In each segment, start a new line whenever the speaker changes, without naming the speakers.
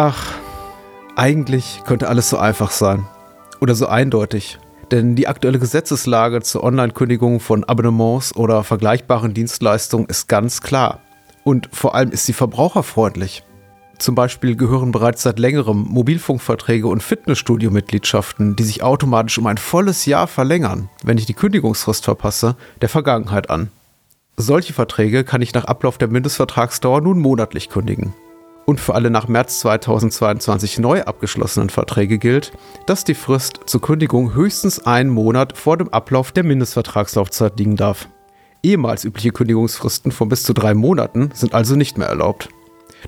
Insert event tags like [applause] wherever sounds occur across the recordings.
Ach, eigentlich könnte alles so einfach sein. Oder so eindeutig. Denn die aktuelle Gesetzeslage zur Online-Kündigung von Abonnements oder vergleichbaren Dienstleistungen ist ganz klar. Und vor allem ist sie verbraucherfreundlich. Zum Beispiel gehören bereits seit längerem Mobilfunkverträge und Fitnessstudio-Mitgliedschaften, die sich automatisch um ein volles Jahr verlängern, wenn ich die Kündigungsfrist verpasse, der Vergangenheit an. Solche Verträge kann ich nach Ablauf der Mindestvertragsdauer nun monatlich kündigen. Und für alle nach März 2022 neu abgeschlossenen Verträge gilt, dass die Frist zur Kündigung höchstens einen Monat vor dem Ablauf der Mindestvertragslaufzeit liegen darf. Ehemals übliche Kündigungsfristen von bis zu drei Monaten sind also nicht mehr erlaubt.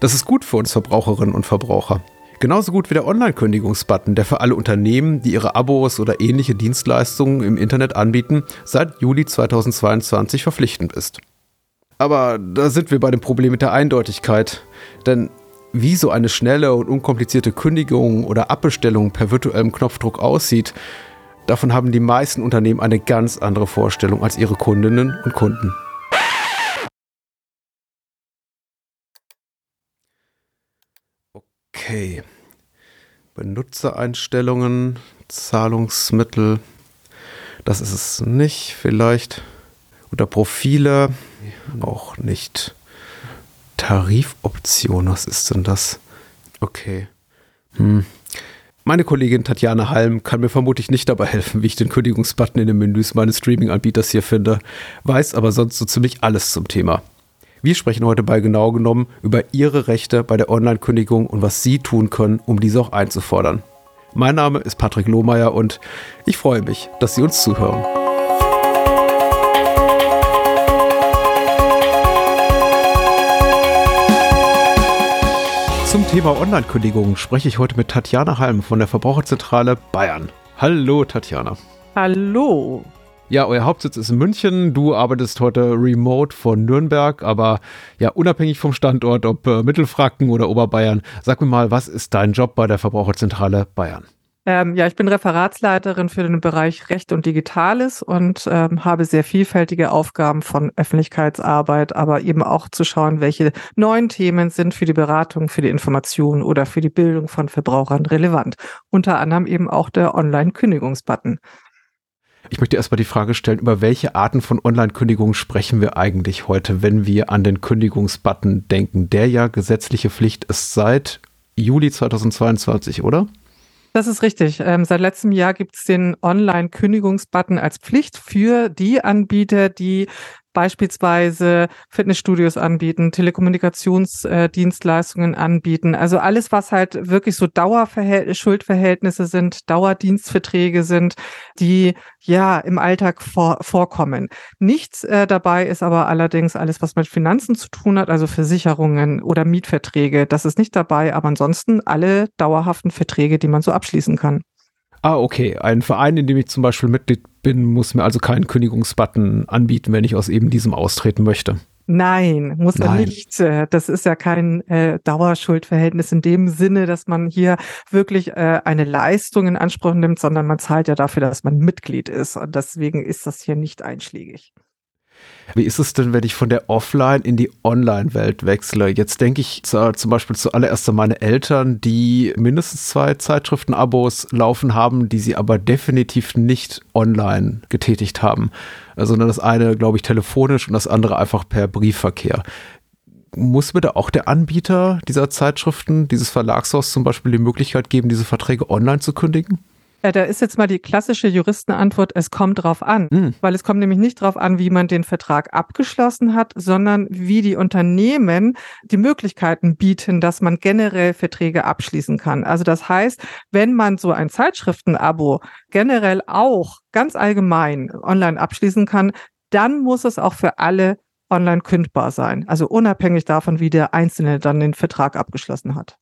Das ist gut für uns Verbraucherinnen und Verbraucher. Genauso gut wie der Online-Kündigungsbutton, der für alle Unternehmen, die ihre Abos oder ähnliche Dienstleistungen im Internet anbieten, seit Juli 2022 verpflichtend ist. Aber da sind wir bei dem Problem mit der Eindeutigkeit. Denn wie so eine schnelle und unkomplizierte Kündigung oder Abbestellung per virtuellem Knopfdruck aussieht, davon haben die meisten Unternehmen eine ganz andere Vorstellung als ihre Kundinnen und Kunden. Okay. Benutzereinstellungen, Zahlungsmittel. Das ist es nicht. Vielleicht unter Profile. Auch nicht. Tarifoption, was ist denn das? Okay. Hm. Meine Kollegin Tatjana Halm kann mir vermutlich nicht dabei helfen, wie ich den Kündigungsbutton in den Menüs meines Streaming-Anbieters hier finde, weiß aber sonst so ziemlich alles zum Thema. Wir sprechen heute bei genau genommen über Ihre Rechte bei der Online-Kündigung und was Sie tun können, um diese auch einzufordern. Mein Name ist Patrick Lohmeier und ich freue mich, dass Sie uns zuhören. Zum Thema Online-Kündigung spreche ich heute mit Tatjana Halm von der Verbraucherzentrale Bayern. Hallo Tatjana.
Hallo.
Ja, euer Hauptsitz ist in München. Du arbeitest heute remote von Nürnberg, aber ja, unabhängig vom Standort, ob äh, Mittelfranken oder Oberbayern. Sag mir mal, was ist dein Job bei der Verbraucherzentrale Bayern?
Ähm, ja, ich bin Referatsleiterin für den Bereich Recht und Digitales und ähm, habe sehr vielfältige Aufgaben von Öffentlichkeitsarbeit, aber eben auch zu schauen, welche neuen Themen sind für die Beratung, für die Information oder für die Bildung von Verbrauchern relevant. Unter anderem eben auch der Online-Kündigungsbutton.
Ich möchte erstmal die Frage stellen, über welche Arten von Online-Kündigungen sprechen wir eigentlich heute, wenn wir an den Kündigungsbutton denken, der ja gesetzliche Pflicht ist seit Juli 2022, oder?
Das ist richtig. Ähm, seit letztem Jahr gibt es den Online-Kündigungsbutton als Pflicht für die Anbieter, die beispielsweise Fitnessstudios anbieten, Telekommunikationsdienstleistungen äh, anbieten. Also alles, was halt wirklich so Dauerschuldverhältnisse sind, Dauerdienstverträge sind, die ja im Alltag vor, vorkommen. Nichts äh, dabei ist aber allerdings alles, was mit Finanzen zu tun hat, also Versicherungen oder Mietverträge. Das ist nicht dabei, aber ansonsten alle dauerhaften Verträge, die man so abschließen kann.
Ah, okay. Ein Verein, in dem ich zum Beispiel Mitglied bin, muss mir also keinen Kündigungsbutton anbieten, wenn ich aus eben diesem austreten möchte.
Nein, muss er nicht. Äh, das ist ja kein äh, Dauerschuldverhältnis in dem Sinne, dass man hier wirklich äh, eine Leistung in Anspruch nimmt, sondern man zahlt ja dafür, dass man Mitglied ist. Und deswegen ist das hier nicht einschlägig.
Wie ist es denn, wenn ich von der Offline in die Online-Welt wechsle? Jetzt denke ich zu, zum Beispiel zuallererst an meine Eltern, die mindestens zwei Zeitschriften-Abos laufen haben, die sie aber definitiv nicht online getätigt haben, sondern das eine, glaube ich, telefonisch und das andere einfach per Briefverkehr. Muss mir da auch der Anbieter dieser Zeitschriften, dieses Verlagshaus zum Beispiel die Möglichkeit geben, diese Verträge online zu kündigen?
Ja, da ist jetzt mal die klassische Juristenantwort, es kommt drauf an. Mhm. Weil es kommt nämlich nicht drauf an, wie man den Vertrag abgeschlossen hat, sondern wie die Unternehmen die Möglichkeiten bieten, dass man generell Verträge abschließen kann. Also das heißt, wenn man so ein Zeitschriftenabo generell auch ganz allgemein online abschließen kann, dann muss es auch für alle online kündbar sein. Also unabhängig davon, wie der Einzelne dann den Vertrag abgeschlossen hat.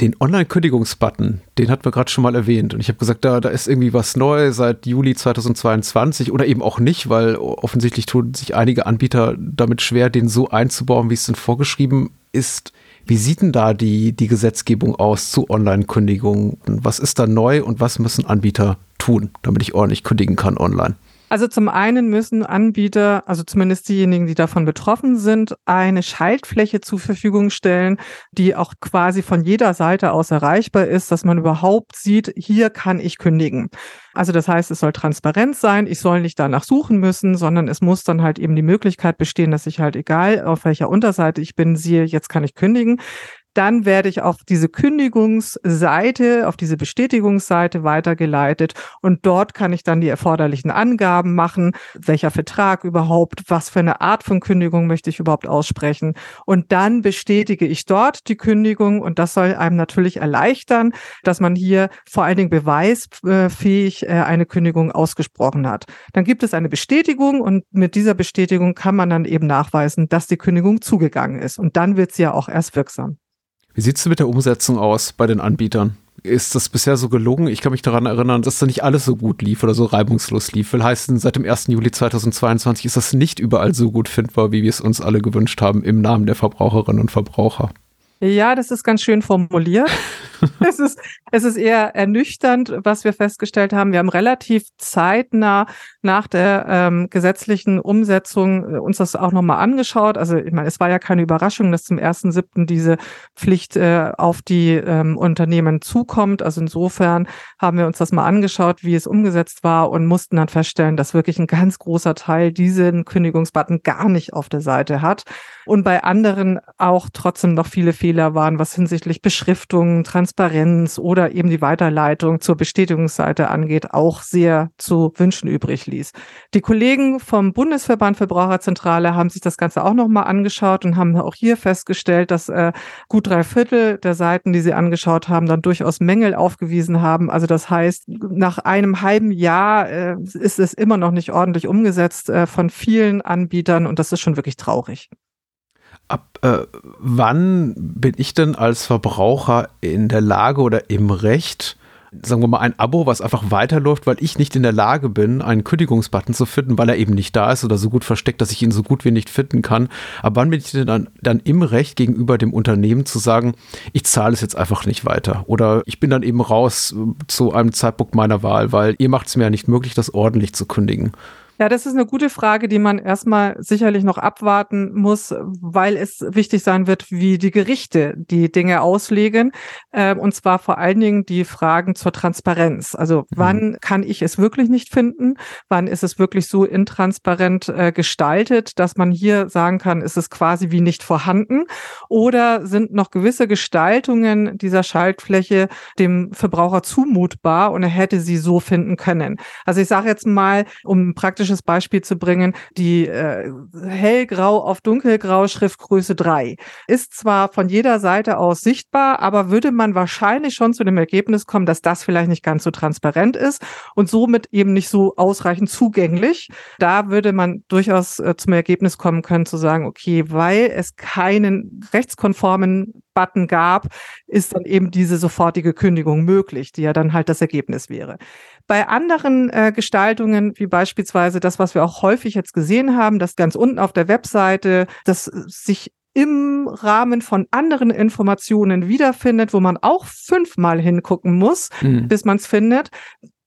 Den Online-Kündigungsbutton, den hatten wir gerade schon mal erwähnt. Und ich habe gesagt, da, da ist irgendwie was neu seit Juli 2022 oder eben auch nicht, weil offensichtlich tun sich einige Anbieter damit schwer, den so einzubauen, wie es denn vorgeschrieben ist. Wie sieht denn da die, die Gesetzgebung aus zu Online-Kündigungen? Was ist da neu und was müssen Anbieter tun, damit ich ordentlich kündigen kann online?
Also zum einen müssen Anbieter, also zumindest diejenigen, die davon betroffen sind, eine Schaltfläche zur Verfügung stellen, die auch quasi von jeder Seite aus erreichbar ist, dass man überhaupt sieht, hier kann ich kündigen. Also das heißt, es soll transparent sein, ich soll nicht danach suchen müssen, sondern es muss dann halt eben die Möglichkeit bestehen, dass ich halt egal auf welcher Unterseite ich bin, siehe, jetzt kann ich kündigen dann werde ich auf diese Kündigungsseite, auf diese Bestätigungsseite weitergeleitet und dort kann ich dann die erforderlichen Angaben machen, welcher Vertrag überhaupt, was für eine Art von Kündigung möchte ich überhaupt aussprechen und dann bestätige ich dort die Kündigung und das soll einem natürlich erleichtern, dass man hier vor allen Dingen beweisfähig äh, eine Kündigung ausgesprochen hat. Dann gibt es eine Bestätigung und mit dieser Bestätigung kann man dann eben nachweisen, dass die Kündigung zugegangen ist und dann wird sie ja auch erst wirksam.
Wie sieht es mit der Umsetzung aus bei den Anbietern? Ist das bisher so gelungen? Ich kann mich daran erinnern, dass da nicht alles so gut lief oder so reibungslos lief. Will heißen, seit dem 1. Juli 2022 ist das nicht überall so gut findbar, wie wir es uns alle gewünscht haben, im Namen der Verbraucherinnen und Verbraucher.
Ja, das ist ganz schön formuliert. [laughs] es, ist, es ist eher ernüchternd, was wir festgestellt haben. Wir haben relativ zeitnah nach der ähm, gesetzlichen Umsetzung äh, uns das auch nochmal angeschaut. Also ich meine, es war ja keine Überraschung, dass zum 1.7. diese Pflicht äh, auf die ähm, Unternehmen zukommt. Also insofern haben wir uns das mal angeschaut, wie es umgesetzt war und mussten dann feststellen, dass wirklich ein ganz großer Teil diesen Kündigungsbutton gar nicht auf der Seite hat. Und bei anderen auch trotzdem noch viele Fehler waren, was hinsichtlich Beschriftung, Transparenz oder eben die Weiterleitung zur Bestätigungsseite angeht, auch sehr zu wünschen übrig ließ. Die Kollegen vom Bundesverband Verbraucherzentrale haben sich das Ganze auch nochmal angeschaut und haben auch hier festgestellt, dass äh, gut drei Viertel der Seiten, die sie angeschaut haben, dann durchaus Mängel aufgewiesen haben. Also das heißt, nach einem halben Jahr äh, ist es immer noch nicht ordentlich umgesetzt äh, von vielen Anbietern und das ist schon wirklich traurig.
Ab äh, wann bin ich denn als Verbraucher in der Lage oder im Recht, sagen wir mal, ein Abo, was einfach weiterläuft, weil ich nicht in der Lage bin, einen Kündigungsbutton zu finden, weil er eben nicht da ist oder so gut versteckt, dass ich ihn so gut wie nicht finden kann. Aber wann bin ich denn dann, dann im Recht gegenüber dem Unternehmen zu sagen, ich zahle es jetzt einfach nicht weiter oder ich bin dann eben raus äh, zu einem Zeitpunkt meiner Wahl, weil ihr macht es mir ja nicht möglich, das ordentlich zu kündigen.
Ja, das ist eine gute Frage, die man erstmal sicherlich noch abwarten muss, weil es wichtig sein wird, wie die Gerichte die Dinge auslegen. Äh, und zwar vor allen Dingen die Fragen zur Transparenz. Also mhm. wann kann ich es wirklich nicht finden? Wann ist es wirklich so intransparent äh, gestaltet, dass man hier sagen kann, ist es quasi wie nicht vorhanden? Oder sind noch gewisse Gestaltungen dieser Schaltfläche dem Verbraucher zumutbar und er hätte sie so finden können? Also ich sage jetzt mal, um praktisch praktisches Beispiel zu bringen, die äh, hellgrau auf dunkelgrau Schriftgröße 3 ist zwar von jeder Seite aus sichtbar, aber würde man wahrscheinlich schon zu dem Ergebnis kommen, dass das vielleicht nicht ganz so transparent ist und somit eben nicht so ausreichend zugänglich. Da würde man durchaus äh, zum Ergebnis kommen können zu sagen, okay, weil es keinen rechtskonformen Button gab, ist dann eben diese sofortige Kündigung möglich, die ja dann halt das Ergebnis wäre. Bei anderen äh, Gestaltungen, wie beispielsweise das, was wir auch häufig jetzt gesehen haben, dass ganz unten auf der Webseite, das sich im Rahmen von anderen Informationen wiederfindet, wo man auch fünfmal hingucken muss, mhm. bis man es findet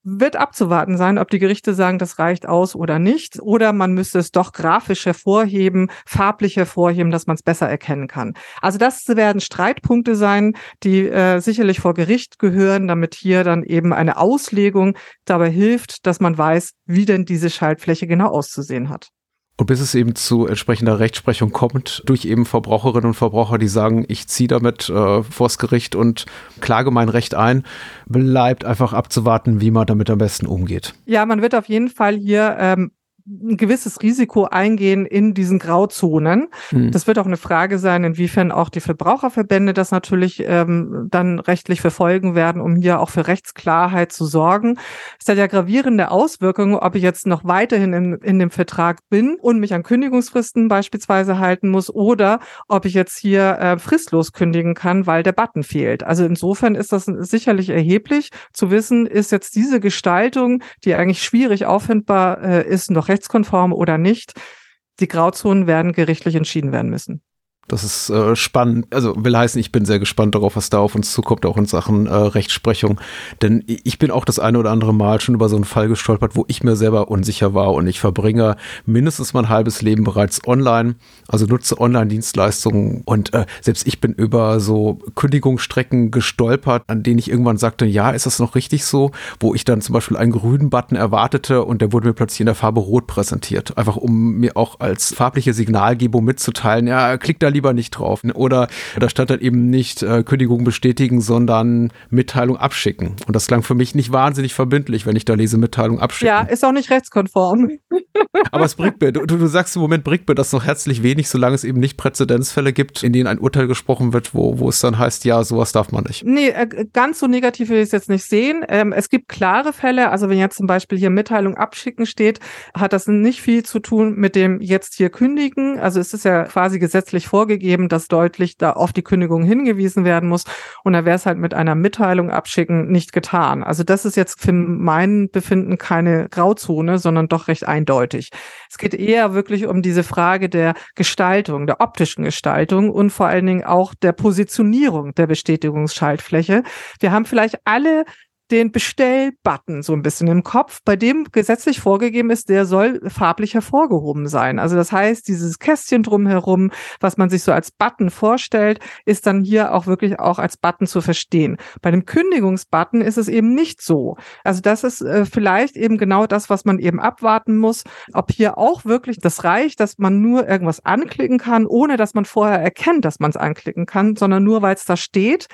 wird abzuwarten sein, ob die Gerichte sagen, das reicht aus oder nicht. Oder man müsste es doch grafisch hervorheben, farblich hervorheben, dass man es besser erkennen kann. Also das werden Streitpunkte sein, die äh, sicherlich vor Gericht gehören, damit hier dann eben eine Auslegung dabei hilft, dass man weiß, wie denn diese Schaltfläche genau auszusehen hat.
Und bis es eben zu entsprechender Rechtsprechung kommt, durch eben Verbraucherinnen und Verbraucher, die sagen, ich ziehe damit äh, vors Gericht und klage mein Recht ein, bleibt einfach abzuwarten, wie man damit am besten umgeht.
Ja, man wird auf jeden Fall hier ähm, ein gewisses Risiko eingehen in diesen Grauzonen. Mhm. Das wird auch eine Frage sein, inwiefern auch die Verbraucherverbände das natürlich ähm, dann rechtlich verfolgen werden, um hier auch für Rechtsklarheit zu sorgen. Es hat ja gravierende Auswirkungen, ob ich jetzt noch weiterhin in, in dem Vertrag bin und mich an Kündigungsfristen beispielsweise halten muss oder ob ich jetzt hier äh, fristlos kündigen kann, weil der Button fehlt. Also insofern ist das sicherlich erheblich zu wissen, ist jetzt diese Gestaltung, die eigentlich schwierig auffindbar äh, ist, noch rechtskonform oder nicht. Die Grauzonen werden gerichtlich entschieden werden müssen.
Das ist äh, spannend. Also will heißen, ich bin sehr gespannt darauf, was da auf uns zukommt, auch in Sachen äh, Rechtsprechung. Denn ich bin auch das eine oder andere Mal schon über so einen Fall gestolpert, wo ich mir selber unsicher war und ich verbringe mindestens mein halbes Leben bereits online, also nutze Online-Dienstleistungen und äh, selbst ich bin über so Kündigungsstrecken gestolpert, an denen ich irgendwann sagte, ja, ist das noch richtig so? Wo ich dann zum Beispiel einen grünen Button erwartete und der wurde mir plötzlich in der Farbe Rot präsentiert. Einfach um mir auch als farbliche Signalgebung mitzuteilen, ja, klick da lieber nicht drauf. Oder da stand dann eben nicht äh, Kündigung bestätigen, sondern Mitteilung abschicken. Und das klang für mich nicht wahnsinnig verbindlich, wenn ich da lese Mitteilung abschicken.
Ja, ist auch nicht rechtskonform.
Aber es bringt mir, du, du sagst im Moment bringt mir das noch herzlich wenig, solange es eben nicht Präzedenzfälle gibt, in denen ein Urteil gesprochen wird, wo, wo es dann heißt, ja, sowas darf man nicht.
Nee, äh, ganz so negativ will ich es jetzt nicht sehen. Ähm, es gibt klare Fälle, also wenn jetzt zum Beispiel hier Mitteilung abschicken steht, hat das nicht viel zu tun mit dem jetzt hier kündigen. Also es ist ja quasi gesetzlich vorgegeben, dass deutlich da auf die Kündigung hingewiesen werden muss. Und da wäre es halt mit einer Mitteilung abschicken nicht getan. Also das ist jetzt für mein Befinden keine Grauzone, sondern doch recht eindeutig. Es geht eher wirklich um diese Frage der Gestaltung, der optischen Gestaltung und vor allen Dingen auch der Positionierung der Bestätigungsschaltfläche. Wir haben vielleicht alle den Bestell-Button so ein bisschen im Kopf, bei dem gesetzlich vorgegeben ist, der soll farblich hervorgehoben sein. Also das heißt, dieses Kästchen drumherum, was man sich so als Button vorstellt, ist dann hier auch wirklich auch als Button zu verstehen. Bei dem Kündigungsbutton ist es eben nicht so. Also das ist äh, vielleicht eben genau das, was man eben abwarten muss, ob hier auch wirklich das reicht, dass man nur irgendwas anklicken kann, ohne dass man vorher erkennt, dass man es anklicken kann, sondern nur weil es da steht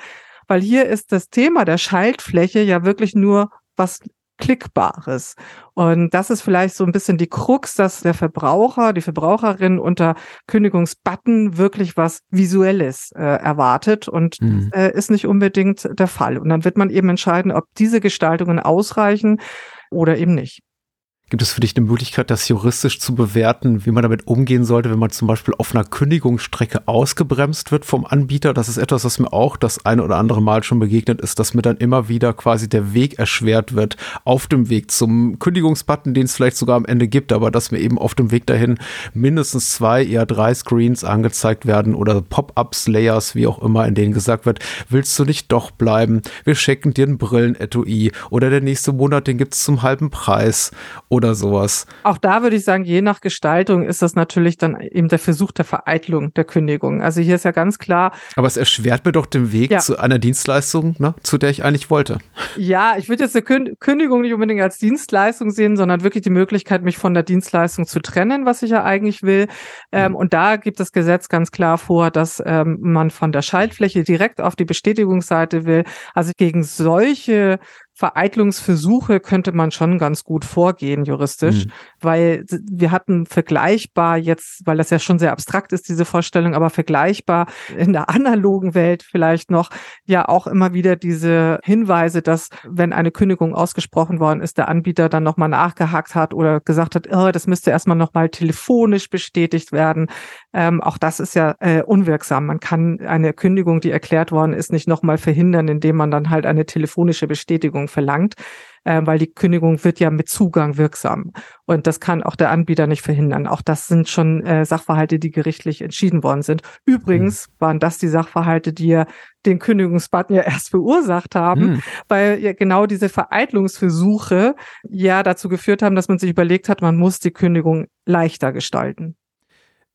weil hier ist das Thema der Schaltfläche ja wirklich nur was Klickbares. Und das ist vielleicht so ein bisschen die Krux, dass der Verbraucher, die Verbraucherin unter Kündigungsbutton wirklich was Visuelles äh, erwartet und mhm. äh, ist nicht unbedingt der Fall. Und dann wird man eben entscheiden, ob diese Gestaltungen ausreichen oder eben nicht.
Gibt es für dich eine Möglichkeit, das juristisch zu bewerten, wie man damit umgehen sollte, wenn man zum Beispiel auf einer Kündigungsstrecke ausgebremst wird vom Anbieter? Das ist etwas, was mir auch das eine oder andere Mal schon begegnet ist, dass mir dann immer wieder quasi der Weg erschwert wird auf dem Weg zum Kündigungsbutton, den es vielleicht sogar am Ende gibt, aber dass mir eben auf dem Weg dahin mindestens zwei, eher drei Screens angezeigt werden oder Pop-ups, Layers, wie auch immer, in denen gesagt wird, willst du nicht doch bleiben? Wir schenken dir ein Brillenetui oder der nächste Monat, den gibt es zum halben Preis oder sowas.
Auch da würde ich sagen, je nach Gestaltung ist das natürlich dann eben der Versuch der Vereitlung der Kündigung. Also hier ist ja ganz klar.
Aber es erschwert mir doch den Weg ja. zu einer Dienstleistung, ne, zu der ich eigentlich wollte.
Ja, ich würde jetzt eine Kündigung nicht unbedingt als Dienstleistung sehen, sondern wirklich die Möglichkeit, mich von der Dienstleistung zu trennen, was ich ja eigentlich will. Ähm, mhm. und da gibt das Gesetz ganz klar vor, dass ähm, man von der Schaltfläche direkt auf die Bestätigungsseite will. Also gegen solche Vereitlungsversuche könnte man schon ganz gut vorgehen juristisch, mhm. weil wir hatten vergleichbar jetzt, weil das ja schon sehr abstrakt ist, diese Vorstellung, aber vergleichbar in der analogen Welt vielleicht noch ja auch immer wieder diese Hinweise, dass wenn eine Kündigung ausgesprochen worden ist, der Anbieter dann nochmal nachgehakt hat oder gesagt hat, oh, das müsste erstmal nochmal telefonisch bestätigt werden. Ähm, auch das ist ja äh, unwirksam. Man kann eine Kündigung, die erklärt worden ist, nicht nochmal verhindern, indem man dann halt eine telefonische Bestätigung verlangt, äh, weil die Kündigung wird ja mit Zugang wirksam. Und das kann auch der Anbieter nicht verhindern. Auch das sind schon äh, Sachverhalte, die gerichtlich entschieden worden sind. Übrigens mhm. waren das die Sachverhalte, die ja den Kündigungsbutton ja [laughs] erst verursacht haben, mhm. weil ja genau diese Vereitlungsversuche ja dazu geführt haben, dass man sich überlegt hat, man muss die Kündigung leichter gestalten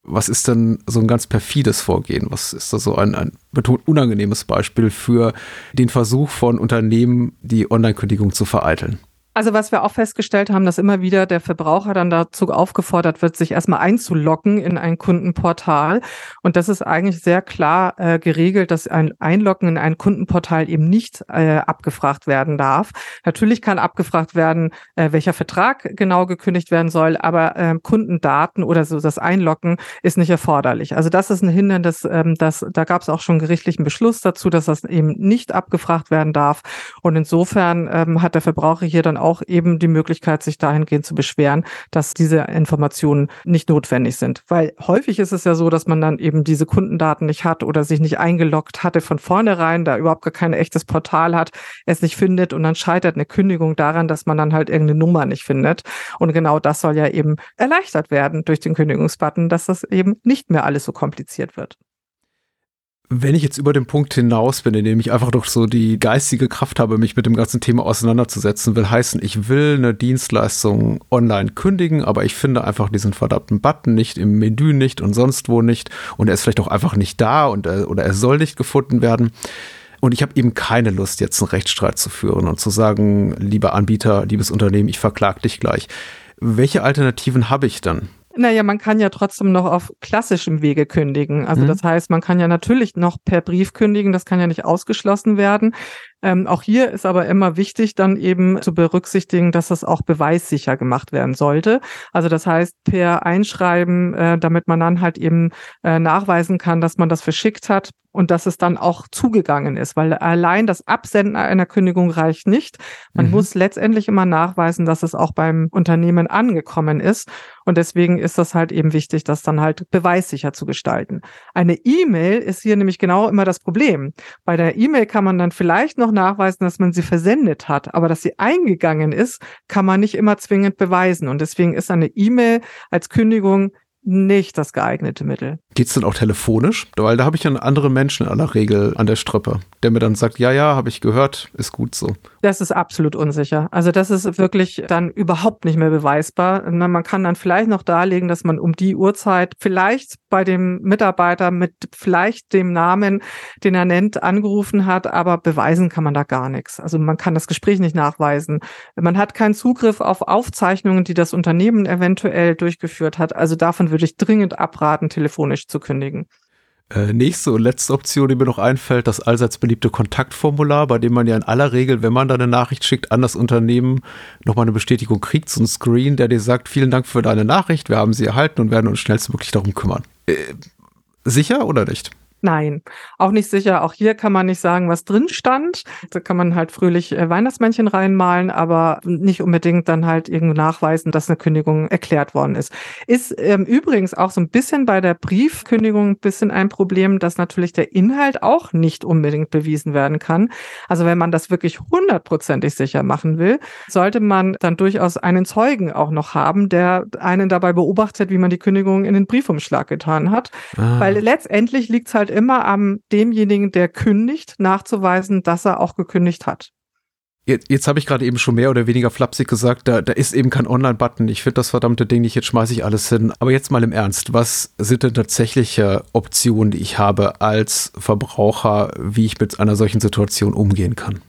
was ist denn so ein ganz perfides Vorgehen? Was ist da so ein, ein betont unangenehmes Beispiel für den Versuch von Unternehmen, die Online-Kündigung zu vereiteln?
Also was wir auch festgestellt haben, dass immer wieder der Verbraucher dann dazu aufgefordert wird, sich erstmal einzuloggen in ein Kundenportal. Und das ist eigentlich sehr klar äh, geregelt, dass ein Einloggen in ein Kundenportal eben nicht äh, abgefragt werden darf. Natürlich kann abgefragt werden, äh, welcher Vertrag genau gekündigt werden soll, aber äh, Kundendaten oder so das Einloggen ist nicht erforderlich. Also das ist ein Hindernis, ähm, das, da gab es auch schon gerichtlichen Beschluss dazu, dass das eben nicht abgefragt werden darf. Und insofern ähm, hat der Verbraucher hier dann auch eben die Möglichkeit, sich dahingehend zu beschweren, dass diese Informationen nicht notwendig sind. Weil häufig ist es ja so, dass man dann eben diese Kundendaten nicht hat oder sich nicht eingeloggt hatte von vornherein, da überhaupt gar kein echtes Portal hat, es nicht findet und dann scheitert eine Kündigung daran, dass man dann halt irgendeine Nummer nicht findet. Und genau das soll ja eben erleichtert werden durch den Kündigungsbutton, dass das eben nicht mehr alles so kompliziert wird.
Wenn ich jetzt über den Punkt hinaus bin, in dem ich einfach doch so die geistige Kraft habe, mich mit dem ganzen Thema auseinanderzusetzen, will heißen, ich will eine Dienstleistung online kündigen, aber ich finde einfach diesen verdammten Button nicht im Menü nicht und sonst wo nicht und er ist vielleicht auch einfach nicht da und er, oder er soll nicht gefunden werden. Und ich habe eben keine Lust, jetzt einen Rechtsstreit zu führen und zu sagen, lieber Anbieter, liebes Unternehmen, ich verklag dich gleich. Welche Alternativen habe ich dann?
Naja, man kann ja trotzdem noch auf klassischem Wege kündigen. Also mhm. das heißt, man kann ja natürlich noch per Brief kündigen, das kann ja nicht ausgeschlossen werden. Ähm, auch hier ist aber immer wichtig, dann eben zu berücksichtigen, dass das auch beweissicher gemacht werden sollte. Also das heißt, per Einschreiben, äh, damit man dann halt eben äh, nachweisen kann, dass man das verschickt hat und dass es dann auch zugegangen ist, weil allein das Absenden einer Kündigung reicht nicht. Man mhm. muss letztendlich immer nachweisen, dass es auch beim Unternehmen angekommen ist. Und deswegen ist das halt eben wichtig, das dann halt beweissicher zu gestalten. Eine E-Mail ist hier nämlich genau immer das Problem. Bei der E-Mail kann man dann vielleicht noch noch nachweisen, dass man sie versendet hat, aber dass sie eingegangen ist, kann man nicht immer zwingend beweisen. Und deswegen ist eine E-Mail als Kündigung nicht das geeignete Mittel.
Geht es denn auch telefonisch? Weil da habe ich einen anderen Menschen in aller Regel an der Strippe, der mir dann sagt, ja, ja, habe ich gehört, ist gut so.
Das ist absolut unsicher. Also das ist wirklich dann überhaupt nicht mehr beweisbar. Man kann dann vielleicht noch darlegen, dass man um die Uhrzeit vielleicht bei dem Mitarbeiter mit vielleicht dem Namen, den er nennt, angerufen hat, aber beweisen kann man da gar nichts. Also man kann das Gespräch nicht nachweisen. Man hat keinen Zugriff auf Aufzeichnungen, die das Unternehmen eventuell durchgeführt hat. Also davon würde ich dringend abraten, telefonisch zu kündigen.
Äh, nächste und letzte Option, die mir noch einfällt, das allseits beliebte Kontaktformular, bei dem man ja in aller Regel, wenn man da eine Nachricht schickt an das Unternehmen, nochmal eine Bestätigung kriegt, so ein Screen, der dir sagt, vielen Dank für deine Nachricht, wir haben sie erhalten und werden uns schnellstmöglich darum kümmern. Äh, sicher oder nicht?
Nein, auch nicht sicher. Auch hier kann man nicht sagen, was drin stand. Da kann man halt fröhlich äh, Weihnachtsmännchen reinmalen, aber nicht unbedingt dann halt irgendwo nachweisen, dass eine Kündigung erklärt worden ist. Ist ähm, übrigens auch so ein bisschen bei der Briefkündigung ein bisschen ein Problem, dass natürlich der Inhalt auch nicht unbedingt bewiesen werden kann. Also wenn man das wirklich hundertprozentig sicher machen will, sollte man dann durchaus einen Zeugen auch noch haben, der einen dabei beobachtet, wie man die Kündigung in den Briefumschlag getan hat. Ah. Weil letztendlich liegt es halt halt immer am demjenigen, der kündigt, nachzuweisen, dass er auch gekündigt hat.
Jetzt, jetzt habe ich gerade eben schon mehr oder weniger flapsig gesagt, da, da ist eben kein Online-Button. Ich finde das verdammte Ding nicht, jetzt schmeiße ich alles hin. Aber jetzt mal im Ernst, was sind denn tatsächliche Optionen, die ich habe als Verbraucher, wie ich mit einer solchen Situation umgehen kann?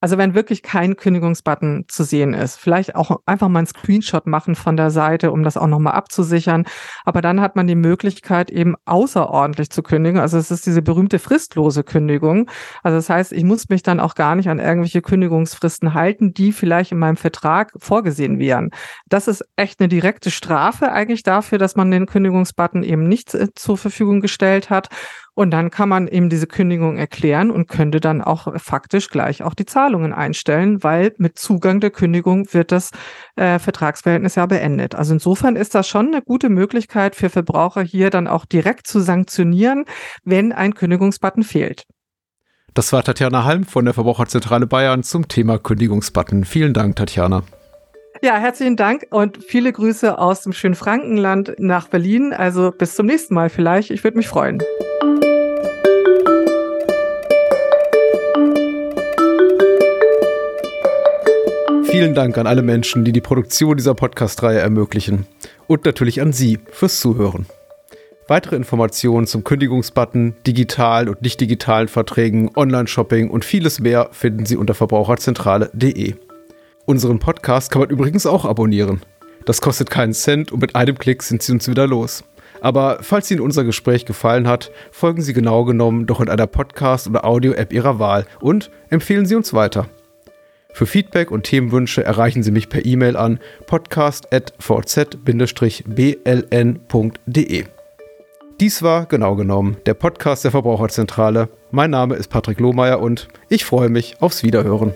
Also wenn wirklich kein Kündigungsbutton zu sehen ist, vielleicht auch einfach mal einen Screenshot machen von der Seite, um das auch nochmal abzusichern. Aber dann hat man die Möglichkeit eben außerordentlich zu kündigen. Also es ist diese berühmte fristlose Kündigung. Also das heißt, ich muss mich dann auch gar nicht an irgendwelche Kündigungsfristen halten, die vielleicht in meinem Vertrag vorgesehen wären. Das ist echt eine direkte Strafe eigentlich dafür, dass man den Kündigungsbutton eben nicht äh, zur Verfügung gestellt hat. Und dann kann man eben diese Kündigung erklären und könnte dann auch faktisch gleich auch die Zahlungen einstellen, weil mit Zugang der Kündigung wird das äh, Vertragsverhältnis ja beendet. Also insofern ist das schon eine gute Möglichkeit für Verbraucher hier dann auch direkt zu sanktionieren, wenn ein Kündigungsbutton fehlt.
Das war Tatjana Halm von der Verbraucherzentrale Bayern zum Thema Kündigungsbutton. Vielen Dank, Tatjana.
Ja, herzlichen Dank und viele Grüße aus dem schönen Frankenland nach Berlin. Also bis zum nächsten Mal vielleicht. Ich würde mich freuen.
Vielen Dank an alle Menschen, die die Produktion dieser Podcast-Reihe ermöglichen. Und natürlich an Sie fürs Zuhören. Weitere Informationen zum Kündigungsbutton, digitalen und nicht digitalen Verträgen, Online-Shopping und vieles mehr finden Sie unter verbraucherzentrale.de. Unseren Podcast kann man übrigens auch abonnieren. Das kostet keinen Cent und mit einem Klick sind Sie uns wieder los. Aber falls Ihnen unser Gespräch gefallen hat, folgen Sie genau genommen doch in einer Podcast- oder Audio-App Ihrer Wahl und empfehlen Sie uns weiter. Für Feedback und Themenwünsche erreichen Sie mich per E-Mail an podcast.vz-bln.de. Dies war genau genommen der Podcast der Verbraucherzentrale. Mein Name ist Patrick Lohmeier und ich freue mich aufs Wiederhören.